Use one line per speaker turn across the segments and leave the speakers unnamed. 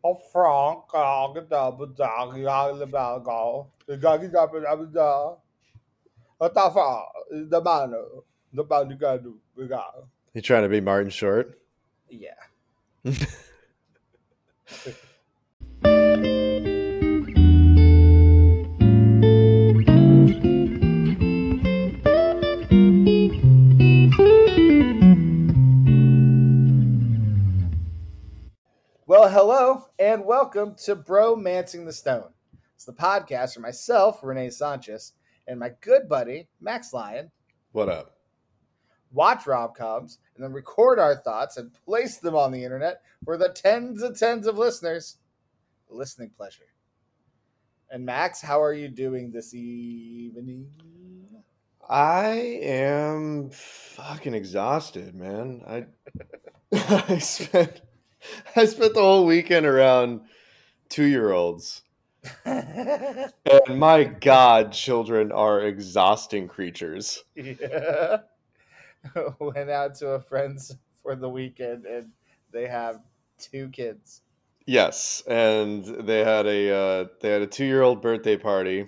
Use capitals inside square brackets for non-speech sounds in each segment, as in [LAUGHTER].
Och Frank, jag dabba dag, jag lebal go. The gagi dabba dabba da. What the fuck? The man, the man you gotta do, we got.
You trying to be Martin Short?
Yeah. [LAUGHS] and welcome to Bro Bromancing the Stone. It's the podcast for myself, Renee Sanchez, and my good buddy, Max Lyon.
What up?
Watch rom coms and then record our thoughts and place them on the internet for the tens and tens of listeners. Listening pleasure. And Max, how are you doing this evening?
I am fucking exhausted, man. I [LAUGHS] I spent [LAUGHS] I spent the whole weekend around two year olds. [LAUGHS] And my God, children are exhausting creatures.
yeah. [LAUGHS] Went out to a friend's for the weekend and they have two kids.
Yes, and they had a uh, they had a two year old birthday party.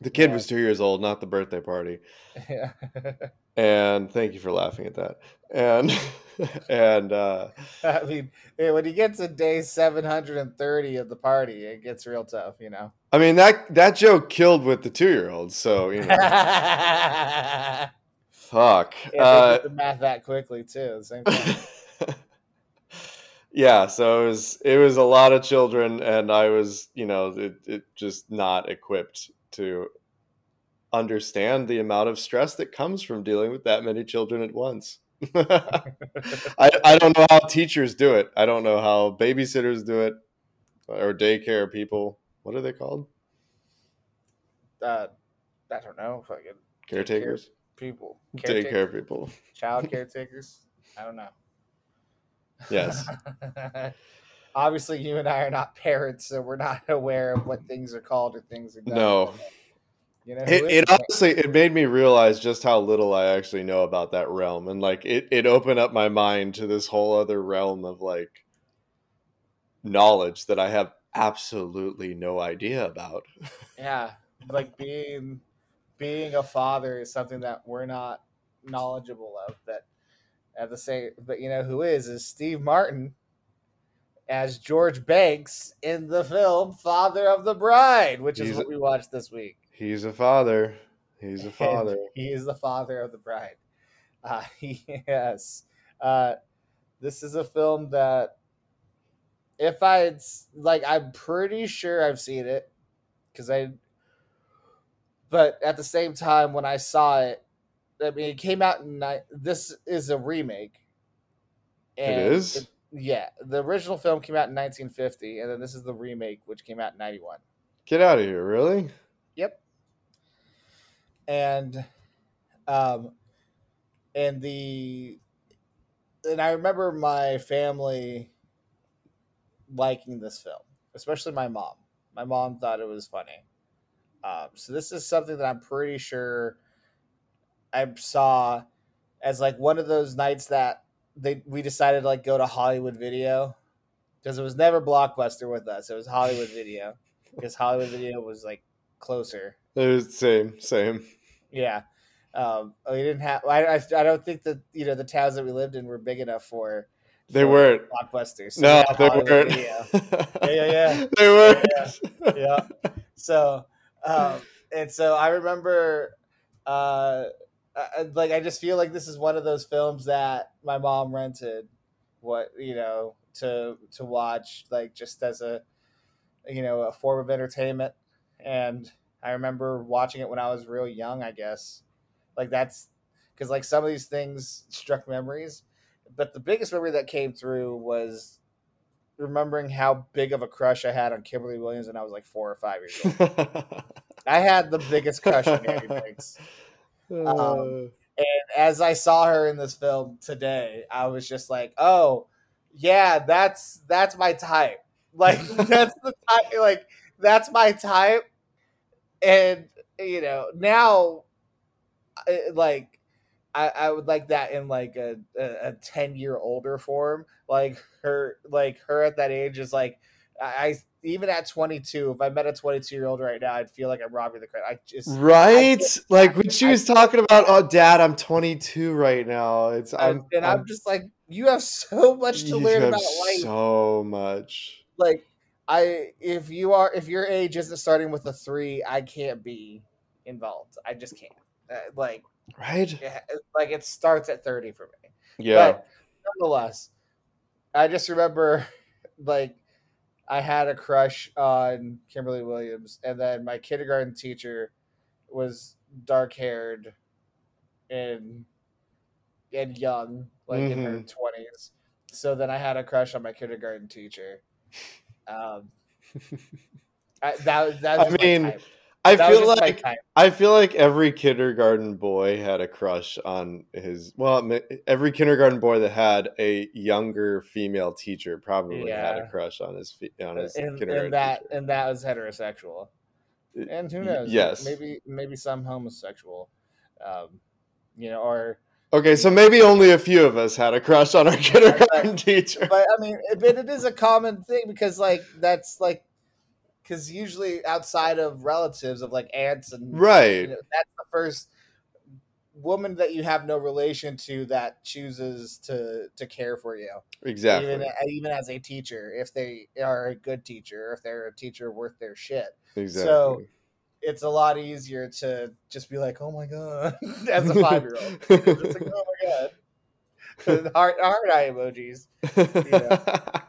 The kid
Yeah.
was two years old, not the birthday party.
Yeah. [LAUGHS]
And thank you for laughing at that. And [LAUGHS] and uh, [LAUGHS]
I mean, when you get to day 730 of the party, it gets real tough, you know.
I mean that that joke killed with the two year old. So you know, fuck.
they
Uh,
the math that quickly too. Same thing.
yeah, so it was it was a lot of children, and I was you know it, it just not equipped to understand the amount of stress that comes from dealing with that many children at once. [LAUGHS] I, I don't know how teachers do it. I don't know how babysitters do it or daycare people. What are they called?
Uh, I don't know. Fucking
Caretakers?
people.
Daycare
Caretaker-
people.
Child caretakers. I don't know.
Yes. [LAUGHS]
Obviously, you and I are not [LAUGHS] parents, so we're not aware of what things are called or things are done.
No.
You know,
It, it honestly it made me realize just how little I actually know about that realm, and like it it opened up my mind to this whole other realm of like knowledge that I have absolutely no idea about. [LAUGHS]
yeah, like being being a father is something that we're not knowledgeable of. That at the same, but you know who is is Steve Martin as George Banks in the film Father of the Bride, which is
He's-
what we watched this week.
He's a father. He's a [LAUGHS]
And
father.
he is the father of the bride. Uh, [LAUGHS] yes. Uh, this is a film that, if I like, I'm pretty sure I've seen it because I, but at the same time, when I saw it, I mean, it came out in, this is a remake.
It is?
it- yeah. The original film came out in 1950, and then this is the remake, which came out in 91.
Get out of here, really?
Yep. And um and the and I remember my family liking this film, especially my mom. My mom thought it was funny. Um, so this is something that I'm pretty sure I saw as like one of those nights that they we decided to like go to Hollywood Video because it was never Blockbuster with us. It was Hollywood Video because Hollywood Video was like closer.
It was same, same.
Yeah. Um, we didn't have. I, I, I don't think that you know the towns that we lived in were big enough for.
They
for
weren't.
blockbusters. So
No,
had
they
Hollywood
weren't.
Video. [LAUGHS] Yeah, yeah, yeah.
they weren't.
yeah. So, um, and so I remember, uh, I- like I just feel like this is one of those films that my mom rented, what you know, to to watch, like just as a, you know, a form of entertainment. And I remember watching it when I was real young. I guess, like that's because like some of these things struck memories, but the biggest memory that came through was remembering how big of a crush I had on Kimberly Williams when I was like four or five years old. [LAUGHS] I had the biggest crush on Mary Banks. [LAUGHS] Um, As I saw her in this film today, I was just like, "Oh, yeah, that's that's my type. [LAUGHS] Like that's the type. Like that's my type." And you know, now, like I, I would like that in like a, a, a 10 year older form. Like her like her at that age is like I, I even at 22, if I met a 22 year old right now, I'd feel like I'm robbing the credit. I just
right,
I
like when she was talking about, "Oh, Dad, I'm 22 right now." It's I'm,
and I'm,
I'm
just like, you have so much to learn about life.
so much.
like I if you are if your age isn't starting with a three, I can't be involved. I just can't. Uh, like
Right?
it- like it starts at 30 for me.
Yeah.
But nonetheless, I just remember [LAUGHS] like I had a crush on Kimberly Williams, and then my kindergarten teacher was dark haired and and young, like in her
Mhm.
twenties. So then I had a crush on my kindergarten teacher. Um, [LAUGHS] I, that that
I
was just my
mean,
type.
I
That
feel like. I feel like every kindergarten boy had a crush on his. Well, every kindergarten boy that had a younger female teacher probably had a crush on his on his
and,
kindergarten
and that
teacher.
and that was heterosexual. and who knows?
yes.
maybe maybe some homosexual, um, you know, or
Okay, so maybe only a few of us had a crush on our kindergarten [LAUGHS] teacher.
but I mean, but it is a common thing because like that's like because usually outside of relatives of like aunts and you
Right.
know, that's the first woman that you have no relation to that chooses to to care for you
Exactly.
even even as a teacher if they are a good teacher if they're a teacher worth their shit
exactly.
So it's a lot easier to just be like, "Oh my god," [LAUGHS] as a [LAUGHS] five year old. It's like, "Oh my god," [LAUGHS] heart heart eye emojis. [LAUGHS]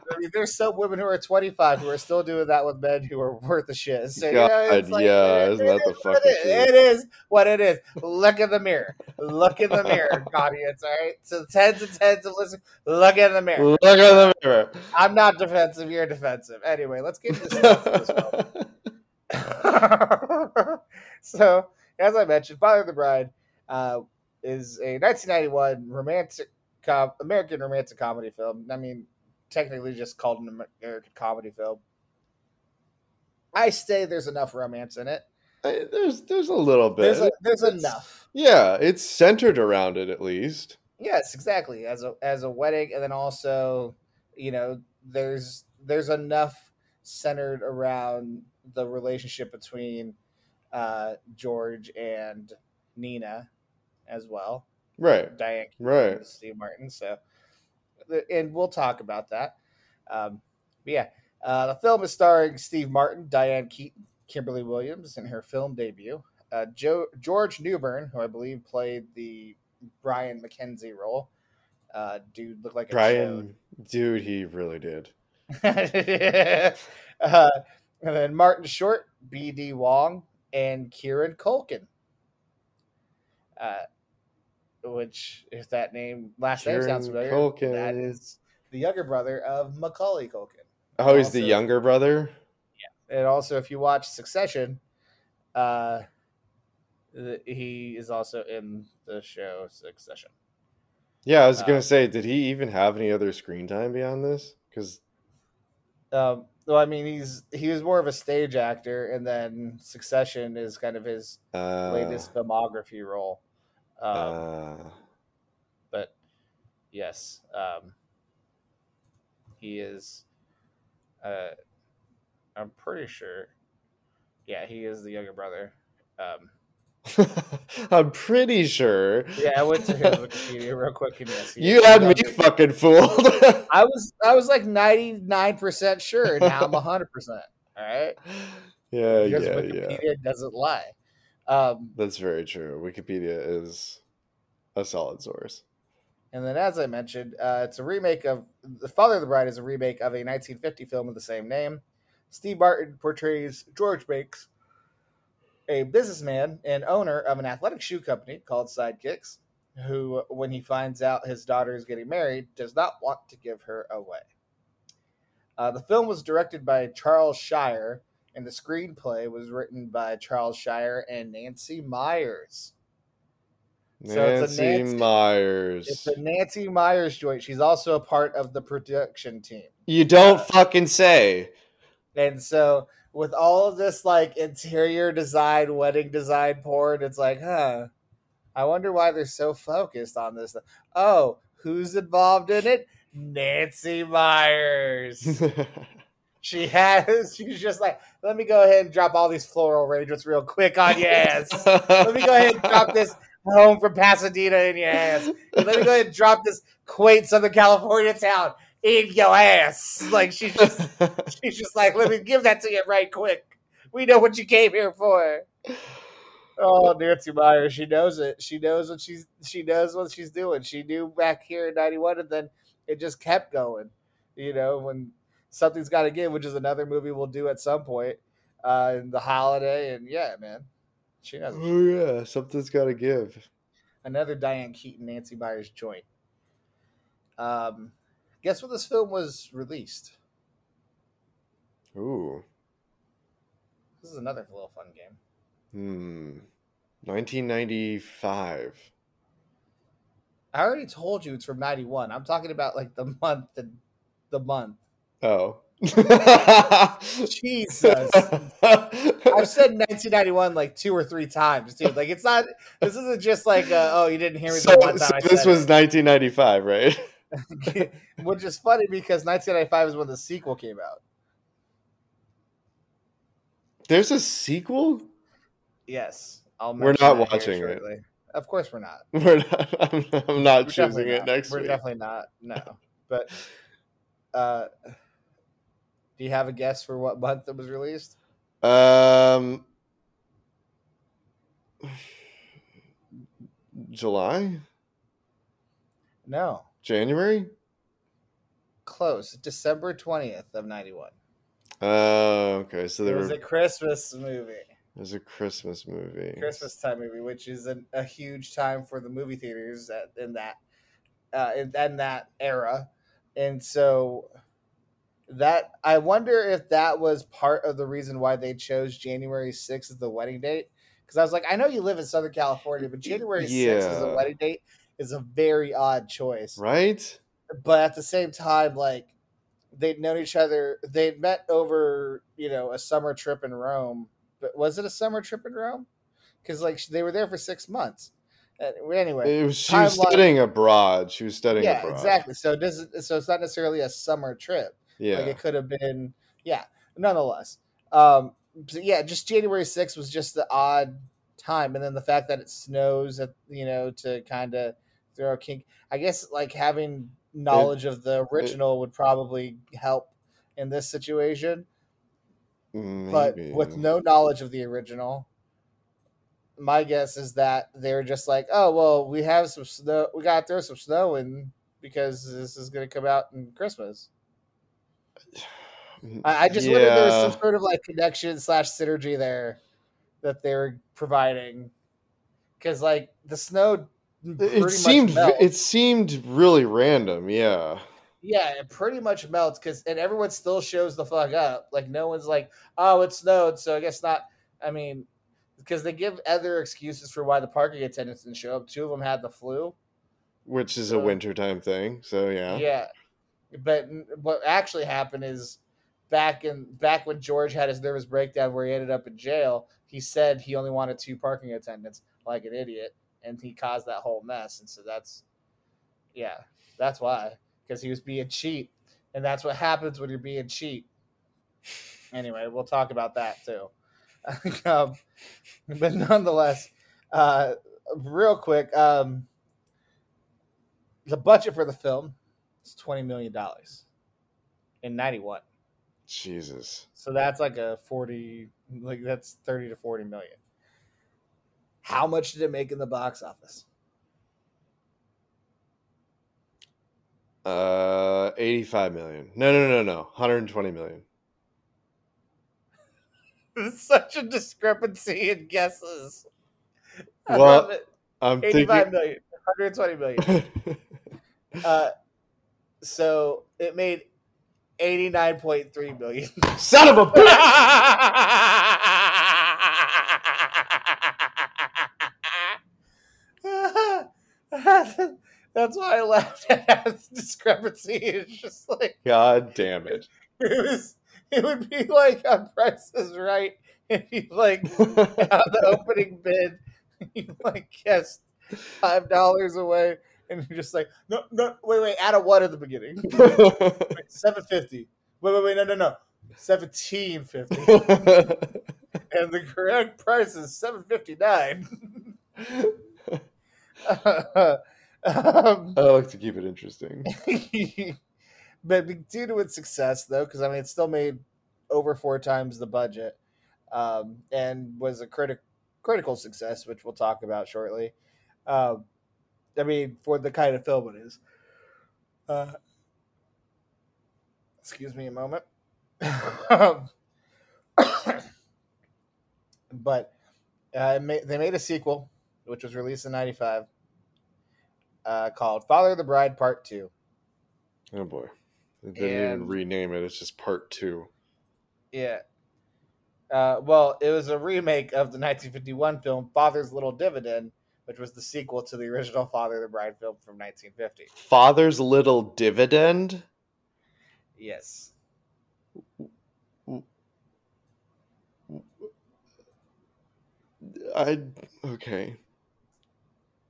I mean, there's some women who are 25 who are still doing that with men who are worth the shit. So, you know, it's
God, yeah,
it-
isn't
it
that the
is what
fucking
it is. It is what it is. Look in the mirror. Look in the mirror, [LAUGHS] audience. All right. So tens and tens of listeners, look in the mirror.
Look in the mirror.
I'm not defensive. You're defensive. Anyway, let's get to this so, as I mentioned, Father of the Bride uh, is a 1991 romantic com- American romantic comedy film. I mean, technically just called an American comedy film. I say there's enough romance in it.
I- there's there's a little bit.
There's a, there's enough.
Yeah, it's centered around it at least.
Yes, exactly. As a as a wedding, and then also, you know, there's there's enough centered around the relationship between uh, George and Nina, as well.
Right.
Diane
Right.
Steve Martin. So, and we'll talk about that. Um, but yeah, uh, the film is starring Steve Martin, Diane Keaton, Kimberly Williams in her film debut. Uh, Joe George Newbern, who I believe played the Brian McKenzie role. Uh, dude looked like a
Brian, dude, he really did. [LAUGHS]
uh, and then Martin Short, B.D. Wong, and Kieran Culkin. Uh, which, if that name last name sounds familiar,
Culkin.
that is the younger brother of Macaulay Culkin.
Oh, he's the younger brother.
Yeah, and also, if you watch Succession, uh, th- he is also in the show Succession.
Yeah, I was gonna say, did he even have any other screen time beyond this? Because
Um, well, I mean, he's he was more of a stage actor, and then Succession is kind of his
uh,
latest filmography role. Um,
uh,
but yes, um, he is. Uh, I'm pretty sure. Yeah, he is the younger brother. Um, [LAUGHS]
I'm pretty sure.
yeah, I went to his [LAUGHS] Wikipedia real quick, and yes,
You had me
younger-
fucking fooled. [LAUGHS]
I was I was like 99 percent sure. Now I'm 100. percent All right,
yeah,
because
yeah, yeah.
Doesn't lie. Um,
That's very true. Wikipedia is a solid source.
And then, as I mentioned, uh, it's a remake of The Father of the Bride is a remake of a 1950 film of the same name. Steve Martin portrays George Banks, a businessman and owner of an athletic shoe company called Sidekicks, who, when he finds out his daughter is getting married, does not want to give her away. Uh, the film was directed by Charles Shyer, and the screenplay was written by Charles Shyer and Nancy Meyers. So it's a
Nancy,
Nancy-
Meyers.
It's a Nancy Meyers joint. She's also a part of the production team.
you don't
uh,
fucking say.
And so with all of this like interior design, wedding design porn, it's like, huh, I wonder why they're so focused on this. Oh, who's involved in it? Nancy Meyers. [LAUGHS] she has. [LAUGHS] She's just like, let me go ahead and drop all these floral arrangements real quick on your ass. let me go ahead and drop this home from Pasadena in your ass. Let me go ahead and drop this quaint Southern California town in your ass. Like she's just, [LAUGHS] she's just like, let me give that to you right quick. We know what you came here for. Oh, Nancy Meyers, she knows it. She knows what she's she knows what she's doing. She knew back here in '91, and then it just kept going. You know, when something's got to give, which is another movie we'll do at some point uh, in the holiday, and yeah, man, she knows.
oh yeah, something's got to give.
Another Diane Keaton, Nancy Meyers joint. Um, guess what this film was released?
Ooh.
This is another little fun game.
Hmm. 1995.
I already told you it's from '91. I'm talking about like the month and the month.
Oh.
Jesus. I've said 1991 like two or three times, dude. Like it's not. This isn't just like, uh, oh, you didn't hear me
so,
the one time.
so this was 1995, right? [LAUGHS]
which is funny because 1995 is when the sequel came out.
There's a sequel?
Yes, I'll.
We're not watching it.
Of course, we're not. [LAUGHS]
We're not, I'm, I'm not
We're
choosing it
not.
next
We're
week.
definitely not. No, but uh, do you have a guess for what month it was released?
Um, July,
No,
January.
close. December 20th of 91.
Oh, okay. So
It
there
was
were,
a Christmas movie.
there's a Christmas movie.
Christmas time movie, which is a, a huge time for the movie theaters at, in that uh, in, in that era, and so that I wonder if that was part of the reason why they chose January sixth as the wedding date. Because I was like, I know you live in Southern California, but January sixth as a wedding date is a very odd choice.
Right?
But at the same time, like they'd known each other, they'd met over you know a summer trip in Rome. But was it a summer trip in Rome? Because like they were there for six months. Anyway,
It was, she was studying abroad. She was studying
yeah,
abroad.
exactly. So it doesn't. So it's not necessarily a summer trip.
Yeah.
Like it could have been. Yeah. Nonetheless, um, so yeah, just January sixth was just the odd time, and then the fact that it snows at you know to kind of throw a kink. I guess like having knowledge of the original would probably help in this situation, but with no knowledge of the original. My guess is that they're just like, oh well, we have some snow. We got to throw some snow in because this is going to come out in Christmas. I, I just wonder if there was some sort of like connection slash synergy there that they were providing, because like the snow,
it seemed
melts.
it seemed really random. Yeah.
yeah, it pretty much melts because and everyone still shows the fuck up. Like no one's like, oh, it snowed, so I guess not. I mean, because they give other excuses for why the parking attendants didn't show up. Two of them had the flu.
Which is
So-
a wintertime thing. So yeah.
Yeah. But what actually happened is back in back when George had his nervous breakdown where he ended up in jail, he said he only wanted two parking attendants like an idiot and he caused that whole mess and so that's yeah, that's why because he was being cheap and that's what happens when you're being cheap. Anyway, we'll talk about that too. [LAUGHS] um, but nonetheless, uh, real quick, um, the budget for the film is twenty million dollars in ninety one.
Jesus.
So that's like a forty, like that's thirty to forty million. How much did it make in the box office?
Uh, 85 million. No, no, no, no. 120 million. [LAUGHS]
It's such a discrepancy in guesses. I
Well. [LAUGHS] I'm
85
thinking.
million, 120 million. [LAUGHS] Uh, so it made 89.3 million. [LAUGHS]
Son of a bitch! [LAUGHS]
That's why I laughed at that discrepancy. It's just like
God damn it. [LAUGHS]
it was. It would be like on Price is Right if you like the opening bid, you like guessed five dollars away, [LAUGHS] and you're just like, no, no, wait, wait, add a what at the beginning. [LAUGHS] Seven fifty. Wait, wait, wait, no, no, no, seventeen fifty. [LAUGHS] and the correct price is seven fifty nine. um,
I like to keep it interesting.
but due to its success, though, because I mean, it still made over four times the budget, um, and was a critic critical success, which we'll talk about shortly. Um, I mean, for the kind of film it is. Uh, excuse me a moment. [COUGHS] but uh, they made a sequel, which was released in '95, uh, called "Father of the Bride Part 2.
Oh boy, they didn't and, even rename it. It's just Part Two.
Yeah. Uh, well, it was a remake of the 1951 film "Father's Little Dividend," which was the sequel to the original Father of the Bride film from 1950.
Father's Little Dividend?
Yes.
I okay.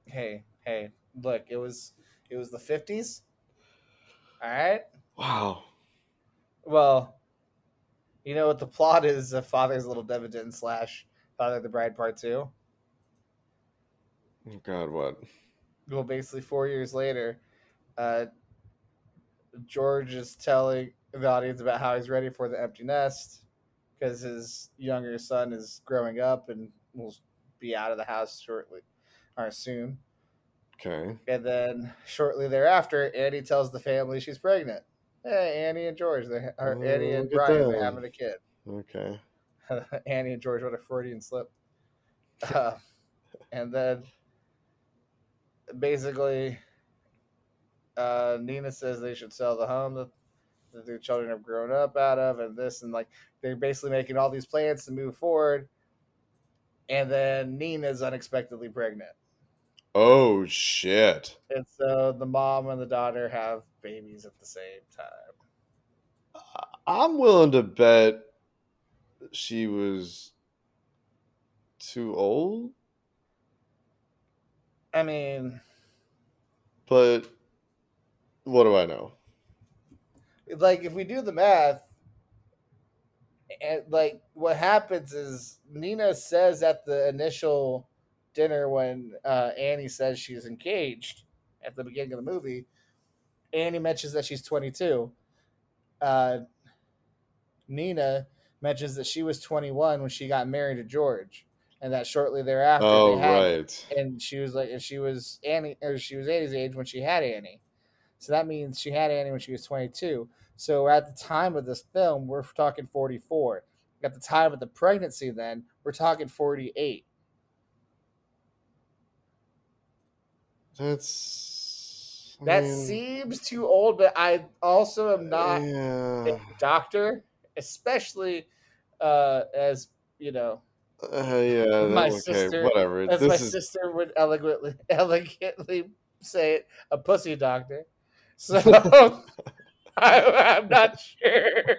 Hey, hey, look, it was it was the 50s. All right?
Wow.
Well, you know what the plot is of Father's Little Dividend slash Father the Bride Part
2? God, what?
Well, basically, four years later, uh, George is telling the audience about how he's ready for the empty nest because his younger son is growing up and will be out of the house shortly or soon.
Okay.
And then shortly thereafter, Annie tells the family she's pregnant. Hey, Annie and George, they are oh, Annie and Brian, they're having a kid.
Okay. [LAUGHS]
Annie and George, what a Freudian slip. [LAUGHS] Uh, and then basically, uh, Nina says they should sell the home that, that their children have grown up out of, and this, and like they're basically making all these plans to move forward and then Nina's unexpectedly pregnant.
Oh shit!
And so the mom and the daughter have babies at the same time.
I'm willing to bet she was too old.
I mean,
but what do I know?
Like, if we do the math, and like what happens is Nina says at the initial dinner when uh, Annie says she's engaged at the beginning of the movie, Annie mentions that she's 22. Uh, Nina mentions that she was 21 when she got married to George, and that shortly thereafter,
oh
had,
right,
and she was like, and she was Annie, or she was Annie's age when she had Annie, so that means she had Annie when she was 22. So at the time of this film, we're talking 44. At the time of the pregnancy, then we're talking 48.
That's
I that mean, seems too old, but I also am not yeah. a doctor, especially uh, as you know.
Uh, yeah, [LAUGHS] my okay, sister, whatever.
As this my is... sister would elegantly, [LAUGHS] elegantly say it, a pussy doctor. So [LAUGHS] I, am not sure.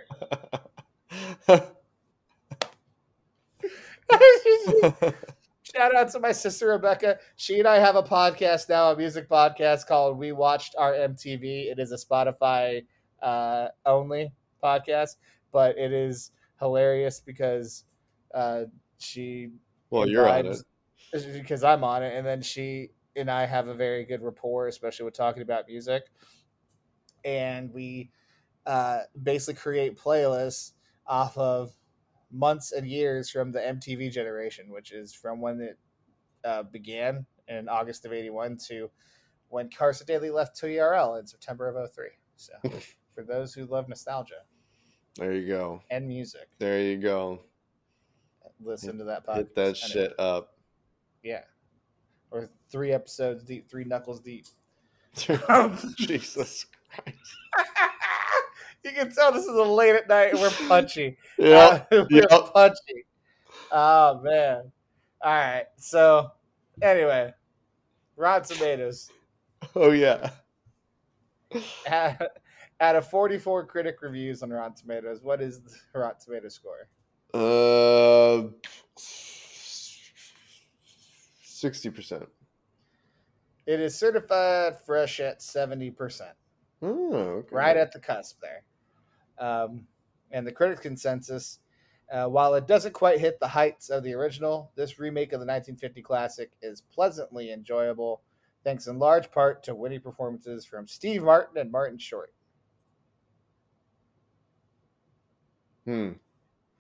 Shout out to my sister Rebecca. She and I have a podcast now, a music podcast called We Watched Our MTV. It is a Spotify uh, only podcast, but it is hilarious because uh, she.
Well, you're on it.
Because I'm on it, and then she and I have a very good rapport, especially with talking about music and we uh, basically create playlists off of months and years from the MTV generation, which is from when it uh, began in August of 81 to when Carson Daly left TRL in September of 03. So, [LAUGHS] for those who love nostalgia.
There you go.
And music.
There you go.
Listen to that podcast.
Hit that shit up.
Yeah. Or three episodes deep, three knuckles deep. [LAUGHS]
Jesus Christ. [LAUGHS]
you can tell this is a late at night and we're punchy. [LAUGHS] Yeah, uh, we're yep. punchy. Oh man. All right. So anyway, Rotten Tomatoes.
Oh yeah.
Out of 44 critic reviews on Rotten Tomatoes, what is the Rotten Tomato score?
Uh, sixty percent.
It is certified fresh at seventy percent,
Oh, okay.
right at the cusp there. Um, and the critic consensus, uh, while it doesn't quite hit the heights of the original, this remake of the 1950 classic is pleasantly enjoyable, thanks in large part to witty performances from Steve Martin and Martin Short.
Hmm.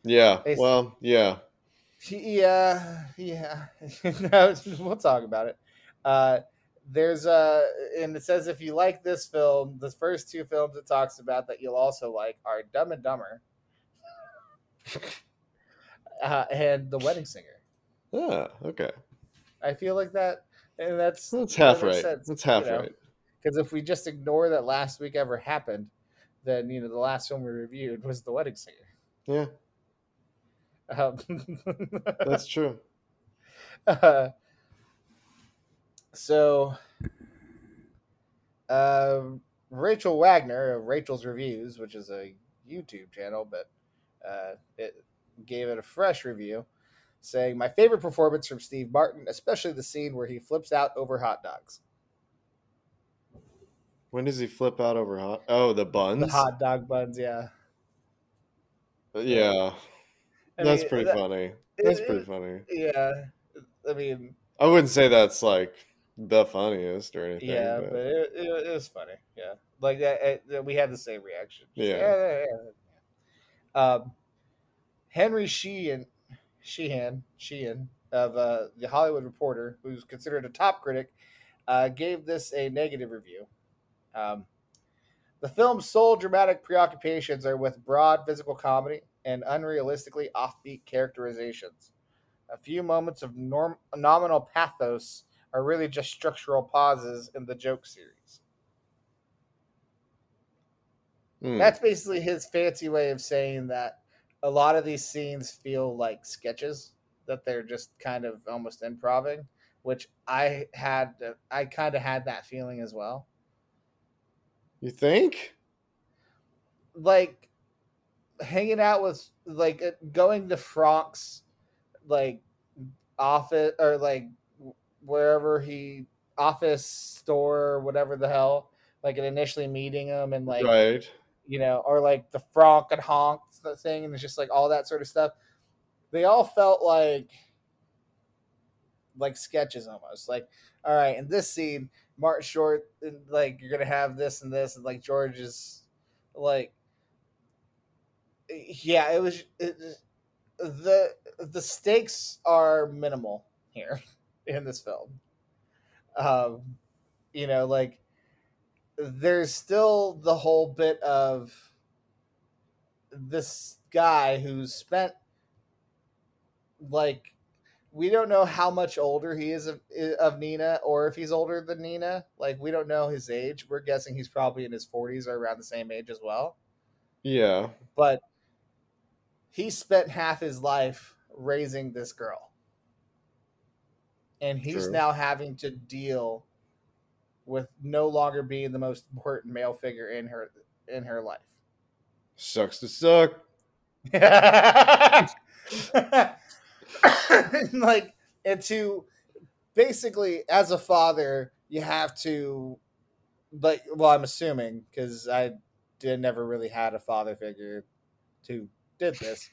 Yeah.
They
Well, yeah.
Yeah, yeah. [LAUGHS] no, we'll talk about it. Uh, there's uh, and it says if you like this film, the first two films it talks about that you'll also like are Dumb and Dumber, [LAUGHS] uh, and The Wedding Singer.
Ah, okay.
I feel like that, and that's
That's half
that
right.
sense,
That's half
you know?
right.
Because if we just ignore that last week ever happened, then you know the last film we reviewed was The Wedding Singer.
Yeah,
Um,
that's [LAUGHS] true.
Uh, so, um, Rachel Wagner of Rachel's Reviews, which is a YouTube channel, but uh, it gave it a fresh review, saying my favorite performance from Steve Martin, especially the scene where he flips out over hot dogs.
When does he flip out over hot? Oh, the buns.
The hot dog buns, yeah.
Yeah,
I
that's
mean,
pretty
that-
funny. That's
it-
pretty funny.
Yeah, I mean,
I wouldn't say that's like the funniest or anything.
yeah,
but-
but it, it, it was funny. Yeah, like that. we had the same reaction.
Yeah.
yeah, yeah, yeah. Um, Henry Sheehan, Sheehan, Sheehan of uh, the Hollywood Reporter, who's considered a top critic, uh, gave this a negative review. Um, the film's sole dramatic preoccupations are with broad physical comedy and unrealistically offbeat characterizations. A few moments of norm- nominal pathos are really just structural pauses in the joke series.
Hmm.
That's basically his fancy way of saying that a lot of these scenes feel like sketches that they're just kind of almost improving, which I had I kind of had that feeling as well.
you think?
Like hanging out with like uh, going to Frank's like office or like wherever he office store whatever the hell like and initially meeting him and like
right.
you know, or like the Frank and Honk thing, and it's just like all that sort of stuff. They all felt like like sketches almost. Like, all right, in this scene, Martin Short, and, like you're gonna have this and this, and like George is like, yeah, it was it, the the stakes are minimal here [LAUGHS] in this film. Um, you know, like there's still the whole bit of this guy who's spent like we don't know how much older he is of, of Nina or if he's older than Nina. Like we don't know his age. We're guessing he's probably in his 40s or around the same age as well.
Yeah.
But he spent half his life raising this girl. And he's
True.
now having to deal with no longer being the most important male figure in her in her life.
Sucks to suck. [LAUGHS]
like and to basically as a father you have to like well i'm assuming because i did never really had a father figure who did this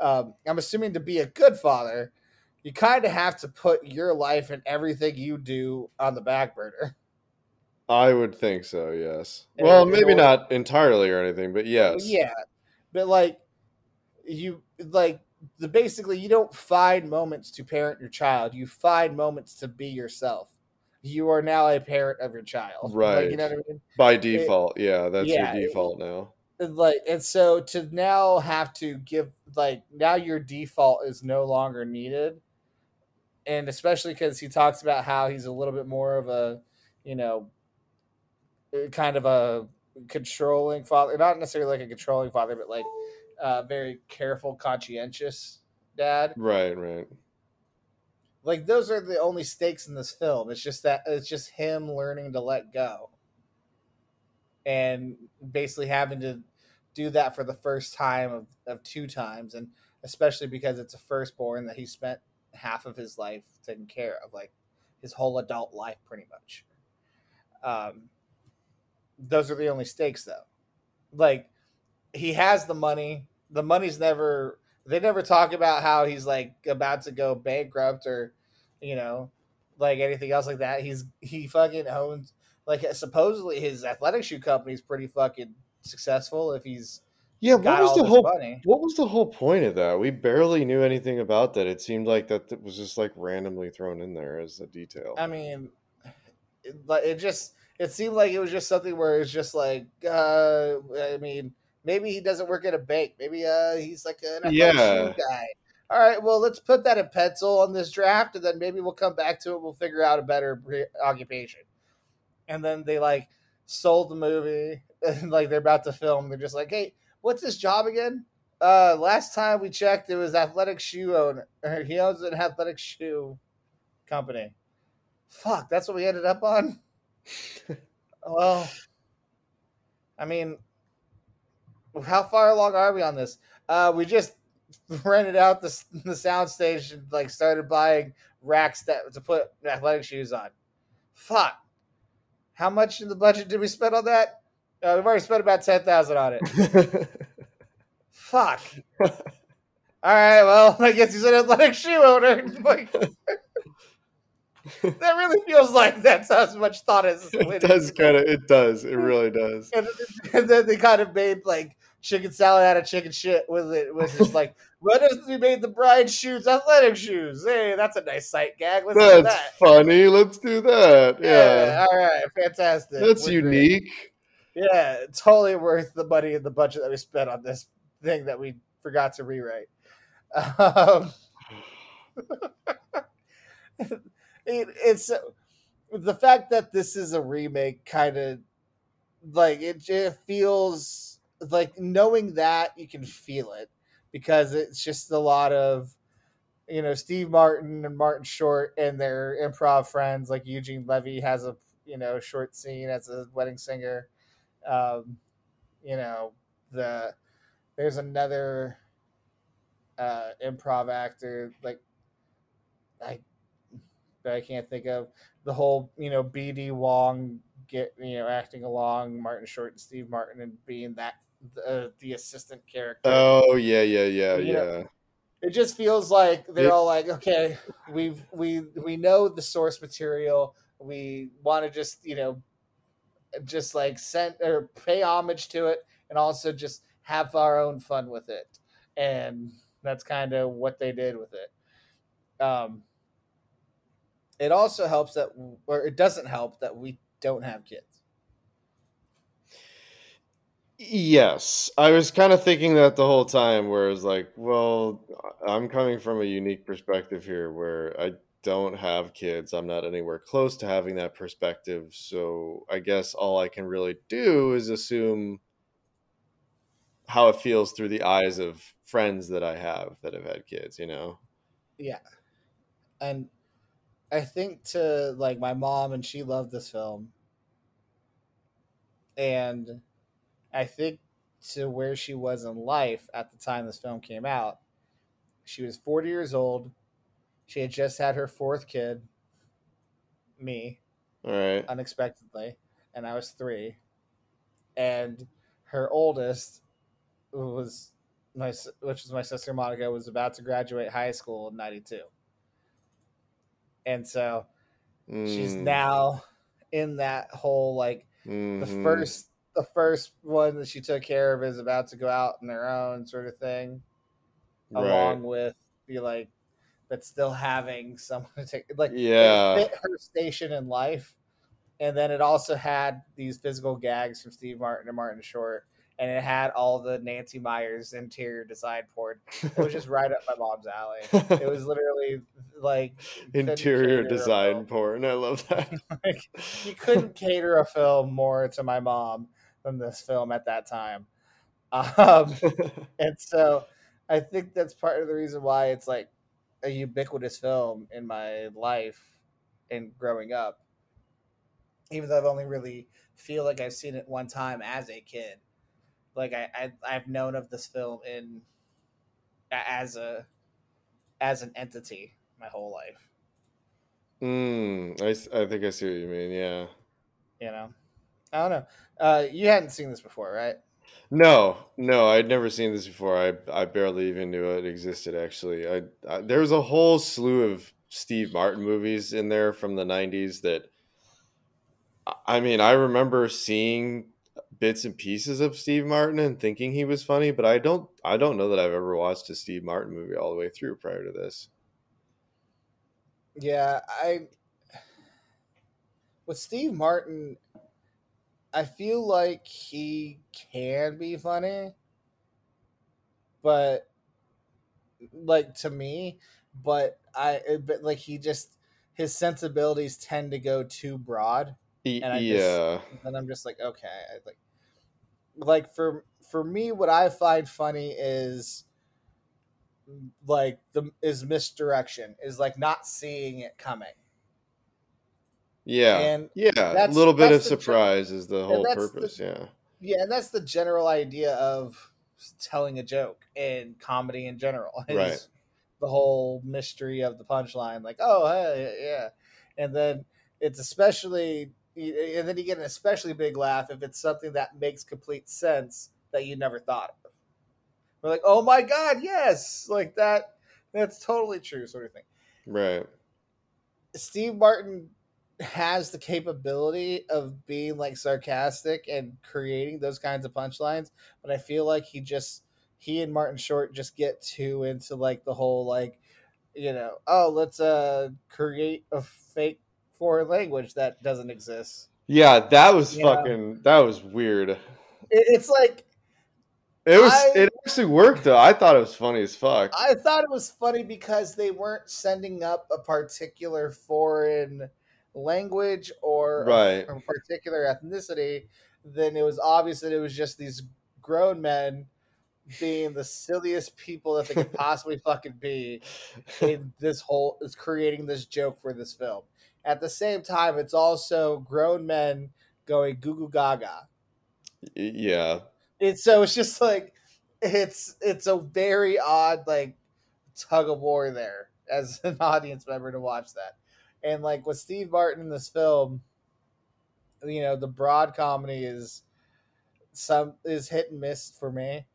um, i'm assuming to be a good father you kind of have to put your life and everything you do on the back burner
I would think so. Yes.
In-
Well, maybe
order-
not entirely or anything, but yes.
Yeah, but like you like the basically you don't find moments to parent your child. You find moments to be yourself. You are now a parent of your child. Like, you know what I mean?
By default, yeah, that's
yeah,
your
it-
default now.
Like and so to now have to give like now your default is no longer needed. And especially because he talks about how he's a little bit more of a, you know, uh, kind of a controlling father, not necessarily like a controlling father, but like uh, very careful, conscientious dad.
Right, right.
Like those are the only stakes in this film. It's just that it's just him learning to let go, and basically having to do that for the first time of, of two times, and especially because it's a firstborn that he spent half of his life taking care of, like his whole adult life, pretty much. Um, those are the only stakes, though. Like he has the money. The money's never. They never talk about how he's like about to go bankrupt or, you know, like anything else like that. He's he fucking owns like supposedly his athletic shoe company is pretty fucking successful if he's
Yeah, what was the whole
money.
what was the whole point of that? We barely knew anything about that. It seemed like that th- was just like randomly thrown in there as a detail.
I mean, it, but it just it seemed like it was just something where it's just like, uh, I mean, maybe he doesn't work at a bank. Maybe uh, he's like an
Yeah.
guy. All right, well, let's put that in pencil on this draft, and then maybe we'll come back to it. We'll figure out a better pre- occupation. And then they like sold the movie, and [LAUGHS] like they're about to film. They're just like, hey, what's his job again? Uh, last time we checked, it was athletic shoe owner. [LAUGHS] He owns an athletic shoe company. Fuck, that's what we ended up on. [LAUGHS] well, I mean, how far along are we on this? Uh, we just rented out the the sound stage and like started buying racks that to put athletic shoes on. Fuck, how much in the budget did we spend on that? Uh, we've already spent about ten thousand on it. [LAUGHS] Fuck. All right, well, [LAUGHS] I guess he's an athletic shoe owner. [LAUGHS] Like, that really feels like that's as much thought as
it does kind of. It does. It really does.
and, and then they kind of made like chicken salad out of chicken shit with it. It was just like, what if we made the bride shoes athletic shoes? Hey, that's a nice sight gag. Let's do
That's
that.
funny. Let's do that.
Yeah,
Yeah,
all right, fantastic.
that's
We're great. Yeah, totally worth the money and the budget that we spent on this thing that we forgot to rewrite. Um, [LAUGHS] it, it's the fact that this is a remake kind of like it, it feels like knowing that you can feel it because it's just a lot of you know Steve Martin and Martin Short and their improv friends like Eugene Levy has a you know short scene as a wedding singer um you know the there's another uh improv actor like I that I can't think of the whole you know BD Wong get you know acting along Martin Short and Steve Martin and being that the, the assistant character.
Oh yeah, yeah, yeah,
You know,
yeah.
it just feels like they're
It-
all like, okay, we've we we know the source material. We want to just you know, just like send or pay homage to it, and also just have our own fun with it. And that's kind of what they did with it. Um, it also helps that, or it doesn't help that we don't have kids.
Yes, I was kind of thinking that the whole time, where like, well, I'm coming from a unique perspective here, where I don't have kids. I'm not anywhere close to having that perspective. So I guess all I can really do is assume how it feels through the eyes of friends that I have that have had kids. You know?
Yeah. And I think to like my mom and she loved this film. And I think to where she was in life at the time this film came out, she was 40 years old. She had just had her fourth kid, me,
All right.
unexpectedly, and I was 3. And her oldest was my which was my sister Monica was about to graduate high school in 92 and so she's
Mm,
now in that whole like the
mhm.
first the first one that she took care of is about to go out on their own sort of thing
Right.
along with be like but still having someone to [LAUGHS] take like
Yeah.
fit her station in life and then it also had these physical gags from steve martin and martin short and it had all the nancy meyers interior design porn it was just right up my mom's alley it was [LAUGHS] literally like
Interior design porn. I love [LAUGHS] that.
like you couldn't cater a film more to my mom than this film at that time um and so i think that's part of the reason why it's like a ubiquitous film in my life and growing up even though i've only really feel like i've seen it one time as a kid like i, I i've known of this film in as a as an entity my whole life
Mm, I, I think I see what you mean. Yeah.
You know, I don't know. Uh, you hadn't seen this before, right?
No, no, I'd never seen this before. I I barely even knew it existed. Actually, I, I there was a whole slew of Steve Martin movies in there from the '90s that. I mean, I remember seeing bits and pieces of Steve Martin and thinking he was funny, but I don't I don't know that I've ever watched a Steve Martin movie all the way through prior to this.
Yeah, I with Steve Martin, I feel like he can be funny, but like to me, but I but like he just his sensibilities tend to go too broad.
And
I
yeah,
just, and I'm just like, okay, I, like, like for for me, what I find funny is like the is misdirection, is like not seeing it coming.
Yeah,
And
yeah. A little bit of
that's the tr-
surprise is the whole
that's the-
purpose. yeah,
Yeah, and that's the general idea of telling a joke in comedy in general. [LAUGHS]
Right.
The whole mystery of the punchline, like, oh, hey, yeah, and then it's especially, and then you get an especially big laugh if it's something that makes complete sense that you never thought of. We're like, oh my god, yes, like that. That's totally true, sort of thing.
right.
Steve Martin has the capability of being like sarcastic and creating those kinds of punchlines, but I feel like he just he and Martin Short just get too into like the whole like you know, oh, let's uh create a fake foreign language that doesn't exist.
Yeah, that was fucking. That was weird.
It, it's like
It was.
I-
it actually worked though. I thought it was funny as fuck.
I thought it was funny because they weren't sending up a particular foreign language or
Right.
a, particular ethnicity. Then it was obvious that it was just these grown men being the silliest people that they could [LAUGHS] possibly fucking be in this whole is creating this joke for this film. At the same time, it's also grown men going goo goo gaga.
Yeah.
It's so it's just like it's it's a very odd like tug of war there as an [LAUGHS] audience member to watch that. And like with Steve Martin in this film, you know, the broad comedy is some is hit and miss for me.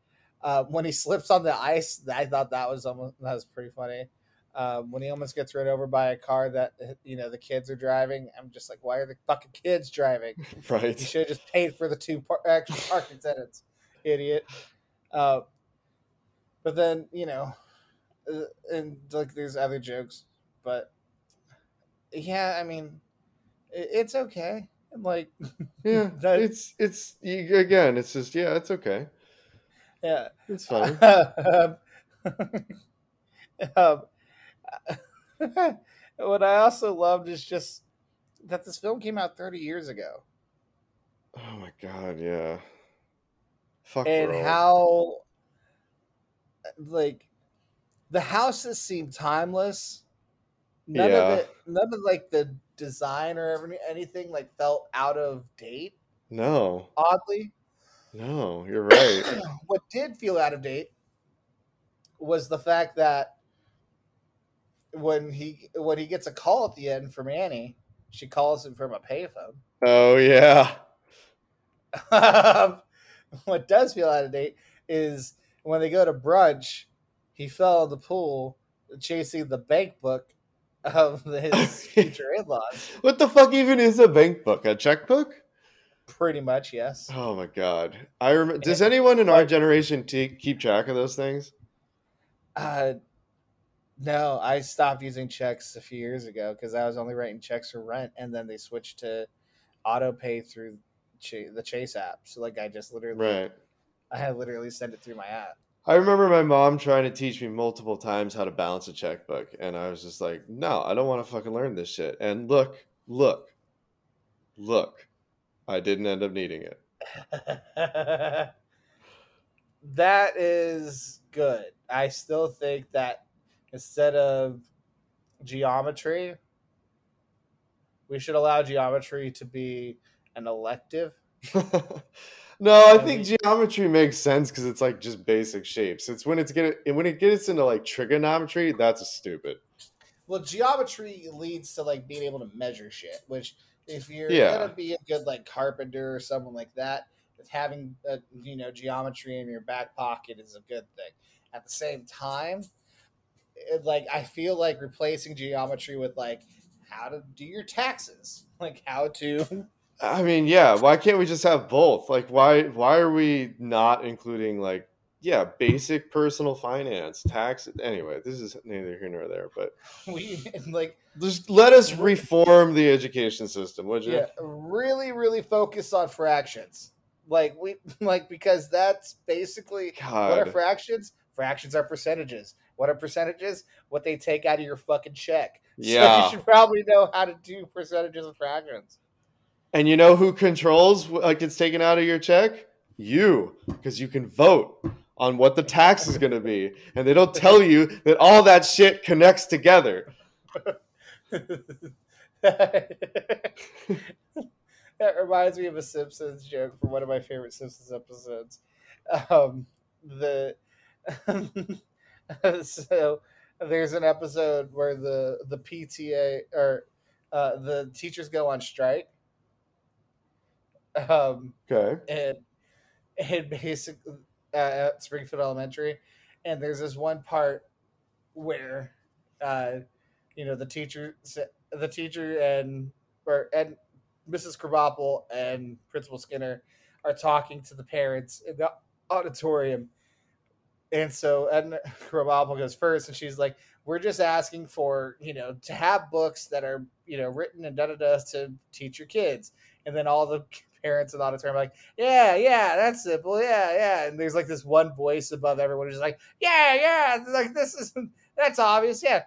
Uh, when he slips on the ice, I thought that was almost that was pretty funny. Um, when he almost gets run over by a car that you know the kids are driving, I'm just like, why are the fucking kids driving? [LAUGHS]
Right.
You should have just paid for the two par- extra parking attendants, idiot. Uh, but then you know, uh, and like there's other jokes, but yeah, I mean, it's okay. Like, [LAUGHS]
Yeah.
That-
It's it's you, again. It's just yeah. It's okay.
yeah.
It's [LAUGHS] fine.
um, [LAUGHS] um, what I also loved is just that this film came out 30 years ago.
oh my god. Yeah. Fuck.
and
we're
how like the houses seem timeless none
Yeah.
of it none of like the design or every- anything like felt out of date
No.
oddly
No. You're right. [CLEARS THROAT]
what did feel out of date was the fact that when he when he gets a call at the end from Annie, she calls him from a payphone.
oh yeah. [LAUGHS]
What does feel out of date is when they go to brunch, he fell in the pool chasing the bank book of his [LAUGHS] future in-laws.
What the fuck even is a bank book? A checkbook?
Pretty much, yes.
Oh my god. I remember. Does anyone in our generation t- keep track of those things?
Uh, no, I stopped using checks a few years ago because I was only writing checks for rent, and then they switched to auto pay through Ch- the Chase app. So like, I just literally,
Right.
I had literally sent it through my app.
I remember my mom trying to teach me multiple times how to balance a checkbook, and I was just like, "No, I don't want to fucking learn this shit." And look, look, look, I didn't end up needing it. [LAUGHS]
that is good. I still think that instead of geometry, we should allow geometry to be an elective. [LAUGHS]
no, I think geometry makes sense because it's like just basic shapes. It's when it's get when it gets into like trigonometry, that's stupid.
Well, geometry leads to like being able to measure shit, which If you're
Yeah.
gonna be a good like carpenter or someone like that, having a, you know geometry in your back pocket is a good thing. At the same time, it, like I feel like replacing geometry with like how to do your taxes, like how to
I mean, yeah, why can't we just have both? Like why why are we not including like yeah, basic personal finance, tax anyway, this is neither here nor there, but [LAUGHS]
we like
just let us reform the education system, would you?
yeah really really focus on fractions. Like we [LAUGHS] like because that's basically what are fractions? Fractions are percentages. What are percentages? What they take out of your fucking check. [LAUGHS] So
Yeah.
you should probably know how to do percentages and fractions.
And you know who controls what gets taken out of your check? You, because you can vote on what the tax is going to be. And they don't tell you that all that shit connects together. [LAUGHS]
that reminds me of a Simpsons joke from one of my favorite Simpsons episodes. Um, the [LAUGHS] so there's an episode where the the PTA or uh, the teachers go on strike. Um,
Okay.
and and basically uh, at Springfield Elementary, and there's this one part where, uh, you know, the teacher, the teacher and or and Mrs. Krabappel and Principal Skinner are talking to the parents in the auditorium, and so and Krabappel goes first, and she's like, "We're just asking for you know to have books that are you know written and da da da to teach your kids." And then all the parents in the auditorium are like, yeah, yeah, that's simple, yeah, yeah. And there's like this one voice above everyone who's like, yeah, yeah, like this is [LAUGHS] that's obvious, yeah.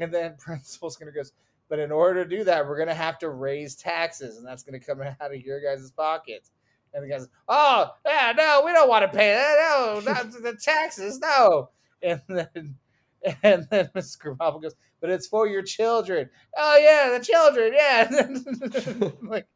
And then [LAUGHS] Principal Skinner goes, but in order to do that, we're gonna have to raise taxes, and that's gonna come [LAUGHS] out of your guys' pockets. And the guys, oh, yeah, no, we don't want to pay that, no, not the taxes, no. And then and then Mrs. Krabappel goes, but it's for your children. Oh yeah, the children, yeah. And then, like,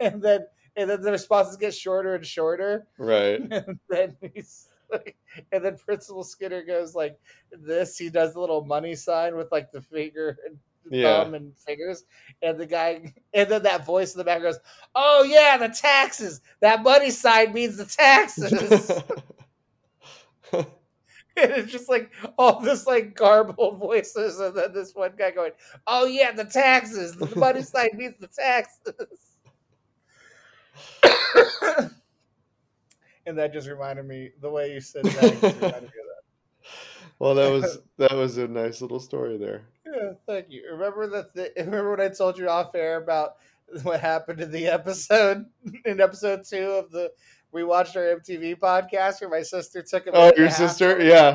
and then and then the responses get shorter and shorter.
Right. [LAUGHS]
And then he's like, and then Principal Skinner goes like this. He does the little money sign with like the finger and
Yeah.
thumb and fingers. And the guy, and then that voice in the back goes, "Oh yeah, the taxes. That money sign means the taxes." [LAUGHS] [LAUGHS] and it's just like all this like garbled voices, and then this one guy going, "Oh yeah, the taxes. The money sign means the taxes." [COUGHS] and that just reminded me the way you said that. of [LAUGHS]
well, that was [LAUGHS] that was a nice little story there.
Yeah, thank you. Remember that? The, [LAUGHS] remember when I told you off air about what happened in the episode in episode two of the we watched our MTV podcast where my sister took a
Oh, your sister? Yeah.